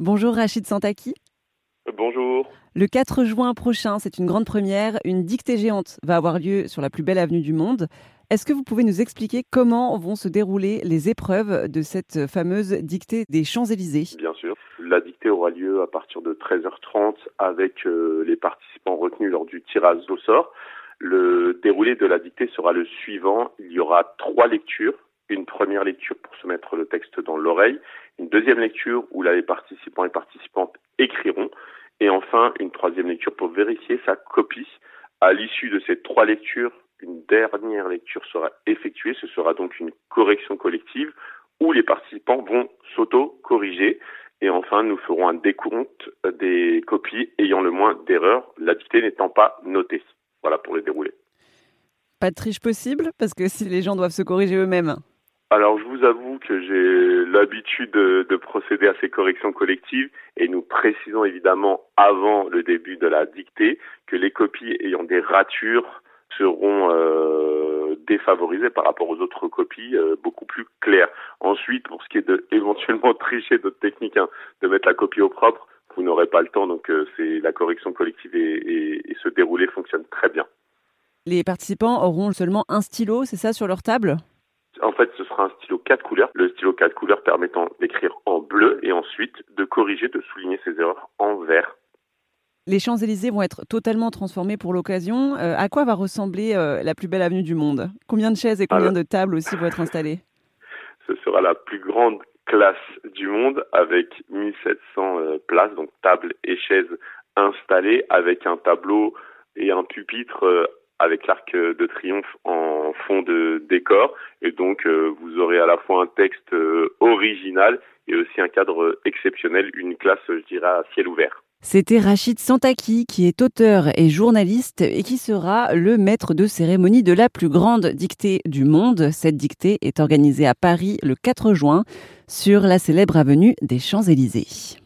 Bonjour Rachid Santaki. Bonjour. Le 4 juin prochain, c'est une grande première, une dictée géante va avoir lieu sur la plus belle avenue du monde. Est-ce que vous pouvez nous expliquer comment vont se dérouler les épreuves de cette fameuse dictée des Champs-Élysées? Bien sûr. La dictée aura lieu à partir de 13h30 avec euh, les participants retenus lors du tirage au sort. Le déroulé de la dictée sera le suivant. Il y aura trois lectures une première lecture pour se mettre le texte dans l'oreille, une deuxième lecture où les participants et participantes écriront, et enfin une troisième lecture pour vérifier sa copie. À l'issue de ces trois lectures, une dernière lecture sera effectuée. Ce sera donc une correction collective où les participants vont s'auto-corriger. Et enfin, nous ferons un décompte des copies ayant le moins d'erreurs, la dictée n'étant pas notée. Voilà pour les dérouler. Pas de triche possible Parce que si les gens doivent se corriger eux-mêmes. Alors, je vous avoue que j'ai l'habitude de, procéder à ces corrections collectives et nous précisons évidemment avant le début de la dictée que les copies ayant des ratures seront euh, défavorisées par rapport aux autres copies euh, beaucoup plus claires. Ensuite, pour ce qui est de éventuellement tricher d'autres techniques, hein, de mettre la copie au propre, vous n'aurez pas le temps, donc euh, c'est la correction collective et, et ce déroulé fonctionne très bien. Les participants auront seulement un stylo, c'est ça, sur leur table? En fait, ce sera un stylo quatre couleurs, le stylo quatre couleurs permettant d'écrire en bleu et ensuite de corriger, de souligner ses erreurs en vert. Les Champs-Élysées vont être totalement transformés pour l'occasion. Euh, à quoi va ressembler euh, la plus belle avenue du monde? Combien de chaises et combien de tables aussi vont être installées? Ce sera la plus grande classe du monde avec 1700 euh, places, donc tables et chaises installées avec un tableau et un pupitre avec l'arc de triomphe en fond de décor. Et donc, euh, vous aurez à la fois un texte euh, original et aussi un cadre exceptionnel, une classe, je dirais, à ciel ouvert. C'était Rachid Santaki, qui est auteur et journaliste et qui sera le maître de cérémonie de la plus grande dictée du monde. Cette dictée est organisée à Paris le 4 juin sur la célèbre avenue des Champs-Élysées.